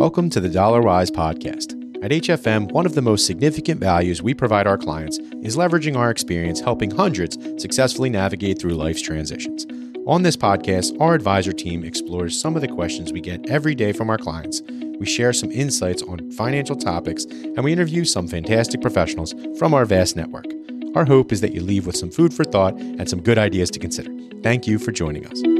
Welcome to the Dollar Wise podcast. At HFM, one of the most significant values we provide our clients is leveraging our experience helping hundreds successfully navigate through life's transitions. On this podcast, our advisor team explores some of the questions we get every day from our clients. We share some insights on financial topics, and we interview some fantastic professionals from our vast network. Our hope is that you leave with some food for thought and some good ideas to consider. Thank you for joining us.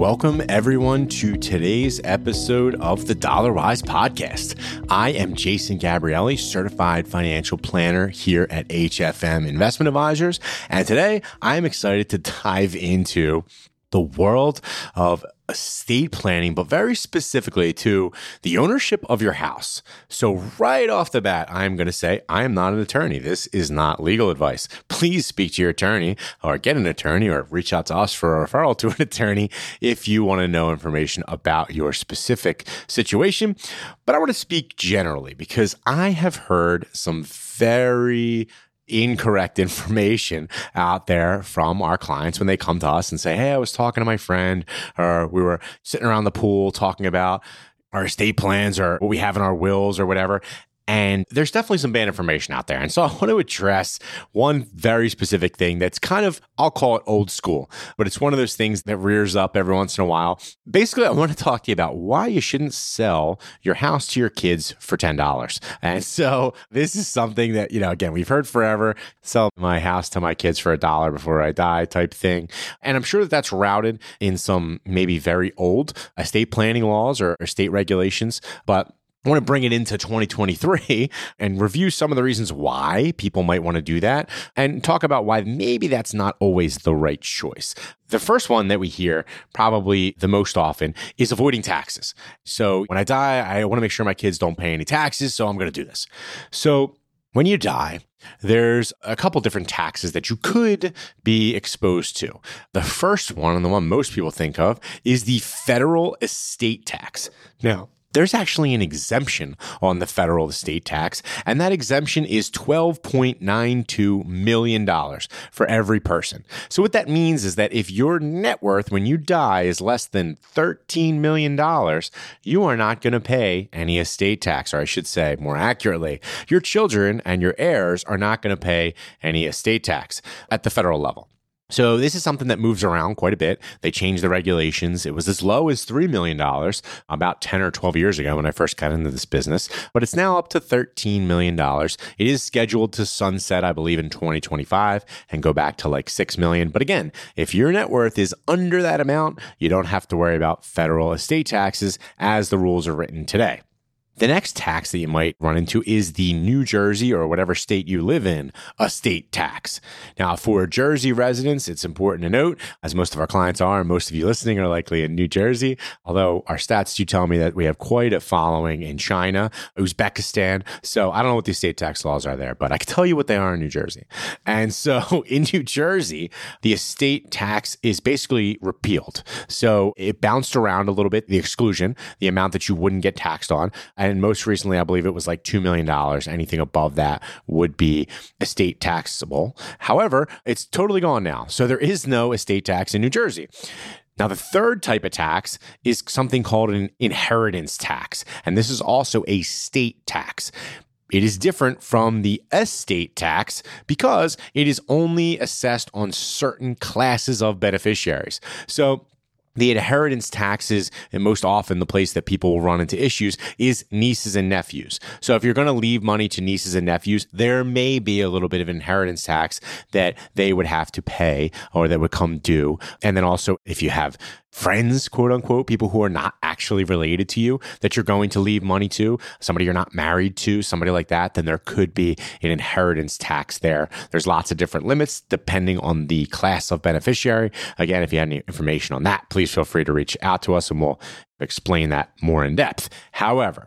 Welcome, everyone, to today's episode of the Dollar Wise podcast. I am Jason Gabrielli, certified financial planner here at HFM Investment Advisors. And today I am excited to dive into the world of estate planning, but very specifically to the ownership of your house. So, right off the bat, I'm going to say I am not an attorney. This is not legal advice. Please speak to your attorney or get an attorney or reach out to us for a referral to an attorney if you want to know information about your specific situation. But I want to speak generally because I have heard some very incorrect information out there from our clients when they come to us and say, Hey, I was talking to my friend, or we were sitting around the pool talking about our estate plans or what we have in our wills or whatever. And there's definitely some bad information out there. And so I want to address one very specific thing that's kind of, I'll call it old school, but it's one of those things that rears up every once in a while. Basically, I want to talk to you about why you shouldn't sell your house to your kids for $10. And so this is something that, you know, again, we've heard forever sell my house to my kids for a dollar before I die type thing. And I'm sure that that's rooted in some maybe very old estate planning laws or, or state regulations. But I want to bring it into 2023 and review some of the reasons why people might want to do that and talk about why maybe that's not always the right choice. The first one that we hear probably the most often is avoiding taxes. So when I die, I want to make sure my kids don't pay any taxes. So I'm going to do this. So when you die, there's a couple different taxes that you could be exposed to. The first one, and the one most people think of, is the federal estate tax. Now, there's actually an exemption on the federal estate tax, and that exemption is $12.92 million for every person. So, what that means is that if your net worth when you die is less than $13 million, you are not going to pay any estate tax, or I should say more accurately, your children and your heirs are not going to pay any estate tax at the federal level. So this is something that moves around quite a bit. They changed the regulations. It was as low as $3 million about 10 or 12 years ago when I first got into this business, but it's now up to $13 million. It is scheduled to sunset, I believe, in 2025 and go back to like 6 million. But again, if your net worth is under that amount, you don't have to worry about federal estate taxes as the rules are written today. The next tax that you might run into is the New Jersey or whatever state you live in estate tax. Now, for Jersey residents, it's important to note, as most of our clients are, and most of you listening are likely in New Jersey, although our stats do tell me that we have quite a following in China, Uzbekistan. So I don't know what the estate tax laws are there, but I can tell you what they are in New Jersey. And so in New Jersey, the estate tax is basically repealed. So it bounced around a little bit, the exclusion, the amount that you wouldn't get taxed on. And and most recently, I believe it was like $2 million. Anything above that would be estate taxable. However, it's totally gone now. So there is no estate tax in New Jersey. Now, the third type of tax is something called an inheritance tax. And this is also a state tax. It is different from the estate tax because it is only assessed on certain classes of beneficiaries. So the inheritance taxes, and most often the place that people will run into issues is nieces and nephews. So if you're going to leave money to nieces and nephews, there may be a little bit of inheritance tax that they would have to pay or that would come due. And then also if you have friends, quote unquote, people who are not actually related to you that you're going to leave money to, somebody you're not married to, somebody like that, then there could be an inheritance tax there. There's lots of different limits depending on the class of beneficiary. Again, if you have any information on that, please feel free to reach out to us and we'll explain that more in depth. However,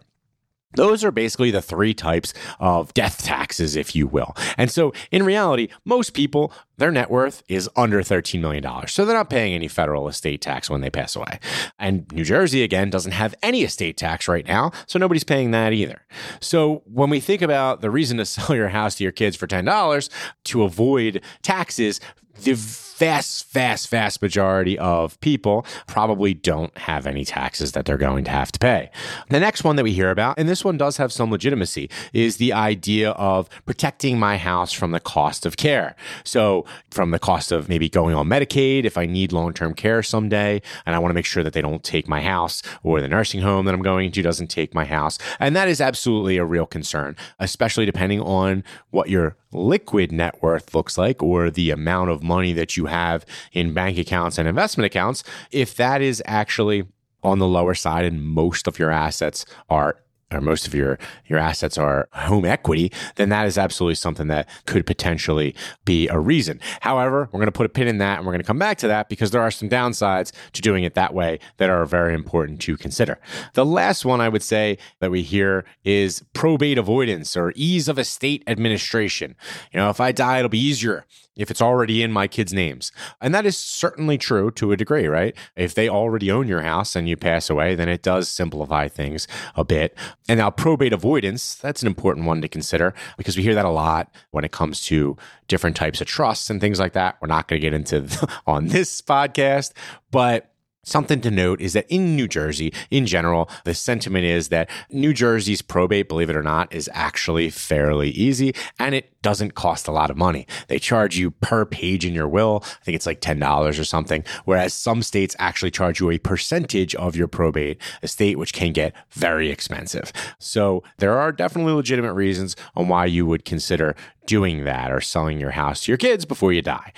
those are basically the three types of death taxes, if you will. And so in reality, most people, their net worth is under $13 million. So they're not paying any federal estate tax when they pass away. And New Jersey, again, doesn't have any estate tax right now. So nobody's paying that either. So when we think about the reason to sell your house to your kids for $10 to avoid taxes, the vast, vast, vast majority of people probably don't have any taxes that they're going to have to pay. The next one that we hear about, and this one does have some legitimacy, is the idea of protecting my house from the cost of care. So, from the cost of maybe going on Medicaid if I need long term care someday, and I want to make sure that they don't take my house or the nursing home that I'm going to doesn't take my house. And that is absolutely a real concern, especially depending on what your liquid net worth looks like or the amount of money that you have in bank accounts and investment accounts. If that is actually on the lower side and most of your assets are or most of your your assets are home equity, then that is absolutely something that could potentially be a reason. However, we're going to put a pin in that and we're going to come back to that because there are some downsides to doing it that way that are very important to consider. The last one I would say that we hear is probate avoidance or ease of estate administration. You know, if I die, it'll be easier if it's already in my kids' names. And that is certainly true to a degree, right? If they already own your house and you pass away, then it does simplify things a bit. And now probate avoidance, that's an important one to consider because we hear that a lot when it comes to different types of trusts and things like that. We're not going to get into on this podcast, but Something to note is that in New Jersey, in general, the sentiment is that New Jersey's probate, believe it or not, is actually fairly easy and it doesn't cost a lot of money. They charge you per page in your will. I think it's like $10 or something. Whereas some states actually charge you a percentage of your probate estate, which can get very expensive. So there are definitely legitimate reasons on why you would consider doing that or selling your house to your kids before you die.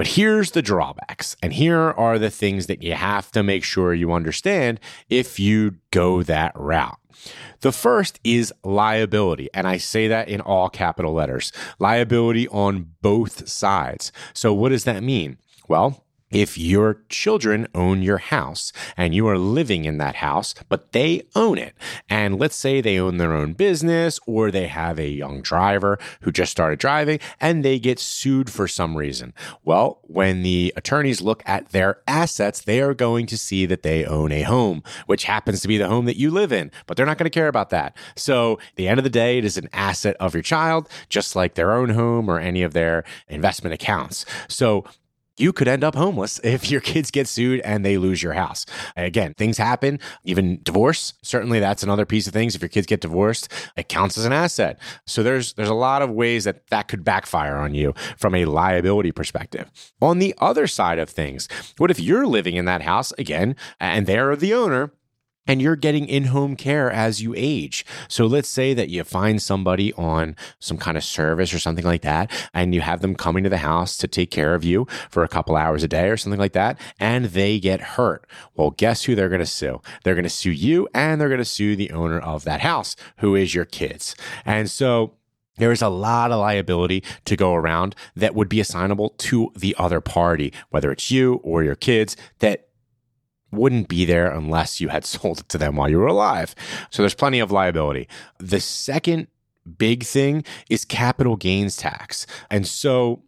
But here's the drawbacks, and here are the things that you have to make sure you understand if you go that route. The first is liability, and I say that in all capital letters liability on both sides. So, what does that mean? Well, if your children own your house and you are living in that house, but they own it, and let's say they own their own business or they have a young driver who just started driving and they get sued for some reason. Well, when the attorneys look at their assets, they are going to see that they own a home, which happens to be the home that you live in, but they're not going to care about that. So, the end of the day, it is an asset of your child, just like their own home or any of their investment accounts. So, you could end up homeless if your kids get sued and they lose your house. Again, things happen, even divorce. Certainly that's another piece of things. If your kids get divorced, it counts as an asset. So there's there's a lot of ways that that could backfire on you from a liability perspective. On the other side of things, what if you're living in that house again and they're the owner and you're getting in home care as you age. So let's say that you find somebody on some kind of service or something like that, and you have them coming to the house to take care of you for a couple hours a day or something like that, and they get hurt. Well, guess who they're going to sue? They're going to sue you and they're going to sue the owner of that house, who is your kids. And so there is a lot of liability to go around that would be assignable to the other party, whether it's you or your kids, that wouldn't be there unless you had sold it to them while you were alive. So there's plenty of liability. The second big thing is capital gains tax. And so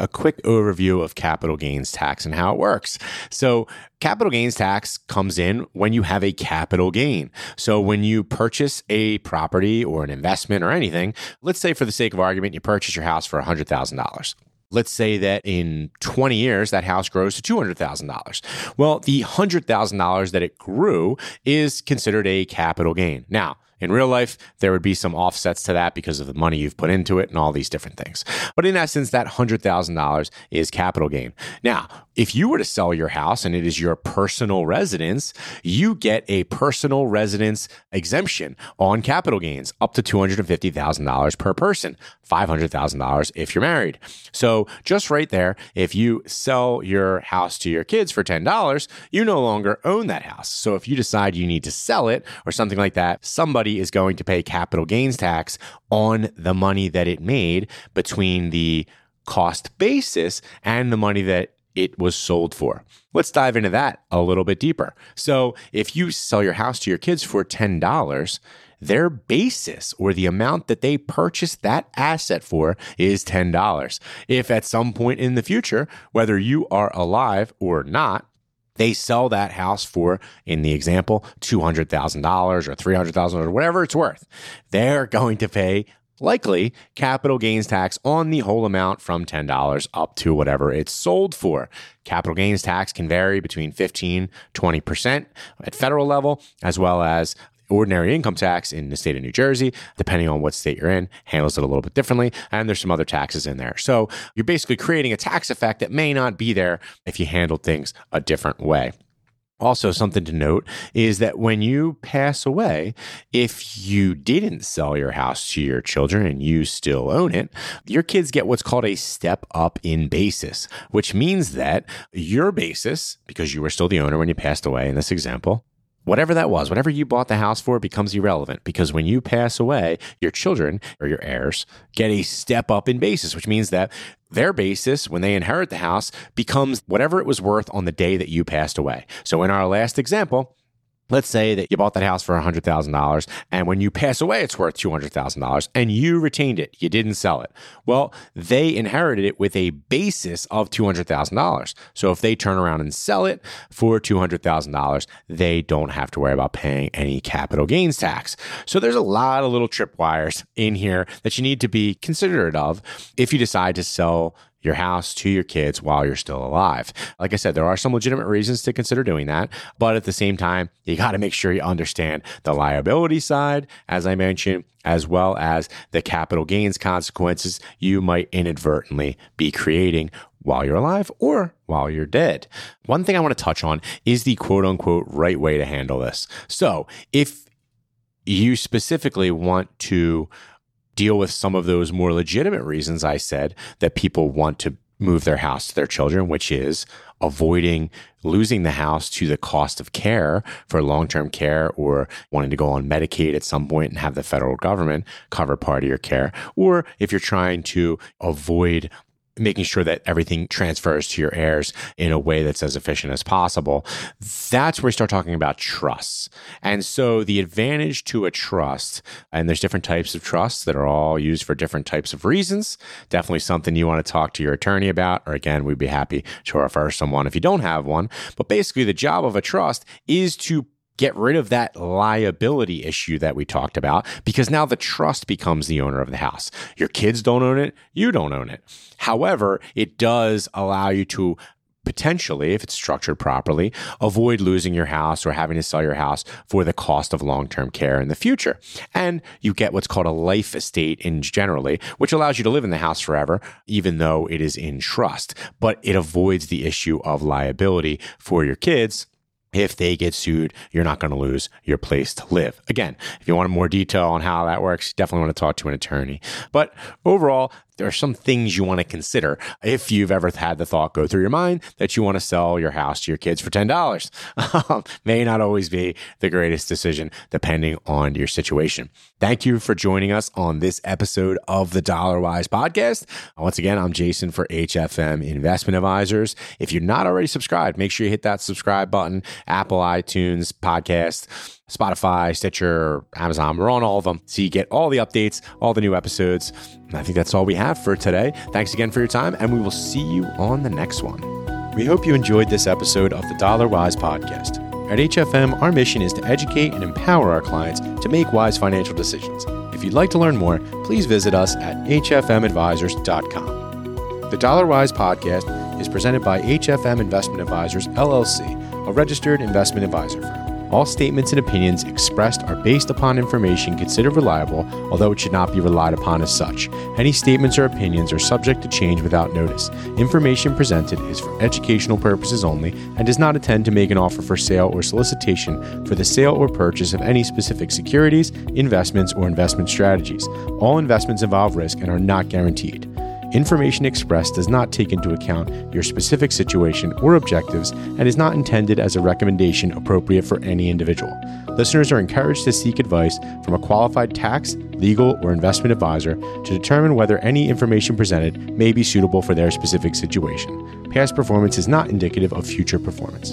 a quick overview of capital gains tax and how it works. So, capital gains tax comes in when you have a capital gain. So, when you purchase a property or an investment or anything, let's say for the sake of argument, you purchase your house for $100,000 let's say that in 20 years that house grows to $200,000. Well, the $100,000 that it grew is considered a capital gain. Now, in real life, there would be some offsets to that because of the money you've put into it and all these different things. But in essence, that $100,000 is capital gain. Now, if you were to sell your house and it is your personal residence, you get a personal residence exemption on capital gains up to $250,000 per person, $500,000 if you're married. So just right there, if you sell your house to your kids for $10, you no longer own that house. So if you decide you need to sell it or something like that, somebody is going to pay capital gains tax on the money that it made between the cost basis and the money that it was sold for. Let's dive into that a little bit deeper. So, if you sell your house to your kids for $10, their basis or the amount that they purchased that asset for is $10. If at some point in the future, whether you are alive or not, they sell that house for, in the example, $200,000 or $300,000 or whatever it's worth, they're going to pay likely capital gains tax on the whole amount from $10 up to whatever it's sold for. Capital gains tax can vary between 15, 20% at federal level, as well as ordinary income tax in the state of New Jersey, depending on what state you're in, handles it a little bit differently. And there's some other taxes in there. So you're basically creating a tax effect that may not be there if you handle things a different way. Also, something to note is that when you pass away, if you didn't sell your house to your children and you still own it, your kids get what's called a step up in basis, which means that your basis, because you were still the owner when you passed away in this example, whatever that was, whatever you bought the house for becomes irrelevant because when you pass away, your children or your heirs get a step up in basis, which means that their basis when they inherit the house becomes whatever it was worth on the day that you passed away. So in our last example, Let's say that you bought that house for $100,000 and when you pass away, it's worth $200,000 and you retained it. You didn't sell it. Well, they inherited it with a basis of $200,000. So if they turn around and sell it for $200,000, they don't have to worry about paying any capital gains tax. So there's a lot of little tripwires in here that you need to be considerate of if you decide to sell your house to your kids while you're still alive. Like I said, there are some legitimate reasons to consider doing that, but at the same time, you got to make sure you understand the liability side, as I mentioned, as well as the capital gains consequences you might inadvertently be creating while you're alive or while you're dead. One thing I want to touch on is the quote unquote right way to handle this. So if you specifically want to deal with some of those more legitimate reasons I said that people want to move their house to their children, which is avoiding losing the house to the cost of care for long term care or wanting to go on Medicaid at some point and have the federal government cover part of your care. Or if you're trying to avoid making sure that everything transfers to your heirs in a way that's as efficient as possible. That's where we start talking about trusts. And so the advantage to a trust, and there's different types of trusts that are all used for different types of reasons. Definitely something you want to talk to your attorney about, or again, we'd be happy to refer someone if you don't have one. But basically, the job of a trust is to get rid of that liability issue that we talked about because now the trust becomes the owner of the house. Your kids don't own it, you don't own it. However, it does allow you to potentially, if it's structured properly, avoid losing your house or having to sell your house for the cost of long term care in the future. And you get what's called a life estate in generally, which allows you to live in the house forever, even though it is in trust. But it avoids the issue of liability for your kids if they get sued, you're not going to lose your place to live. Again, if you want more detail on how that works, definitely want to talk to an attorney. But overall, there are some things you want to consider if you've ever had the thought go through your mind that you want to sell your house to your kids for $10. Um, may not always be the greatest decision depending on your situation. Thank you for joining us on this episode of the Dollar Wise podcast. Once again, I'm Jason for HFM Investment Advisors. If you're not already subscribed, make sure you hit that subscribe button, Apple iTunes podcast Spotify, Stitcher, Amazon. We're on all of them. So you get all the updates, all the new episodes. And I think that's all we have for today. Thanks again for your time, and we will see you on the next one. We hope you enjoyed this episode of the Dollar Wise podcast. At HFM, our mission is to educate and empower our clients to make wise financial decisions. If you'd like to learn more, please visit us at hfmadvisors.com. The Dollar Wise podcast is presented by HFM Investment Advisors, LLC, a registered investment advisor firm. All statements and opinions expressed are based upon information considered reliable, although it should not be relied upon as such. Any statements or opinions are subject to change without notice. Information presented is for educational purposes only and does not intend to make an offer for sale or solicitation for the sale or purchase of any specific securities, investments, or investment strategies. All investments involve risk and are not guaranteed. Information expressed does not take into account your specific situation or objectives and is not intended as a recommendation appropriate for any individual. Listeners are encouraged to seek advice from a qualified tax, legal, or investment advisor to determine whether any information presented may be suitable for their specific situation. Past performance is not indicative of future performance.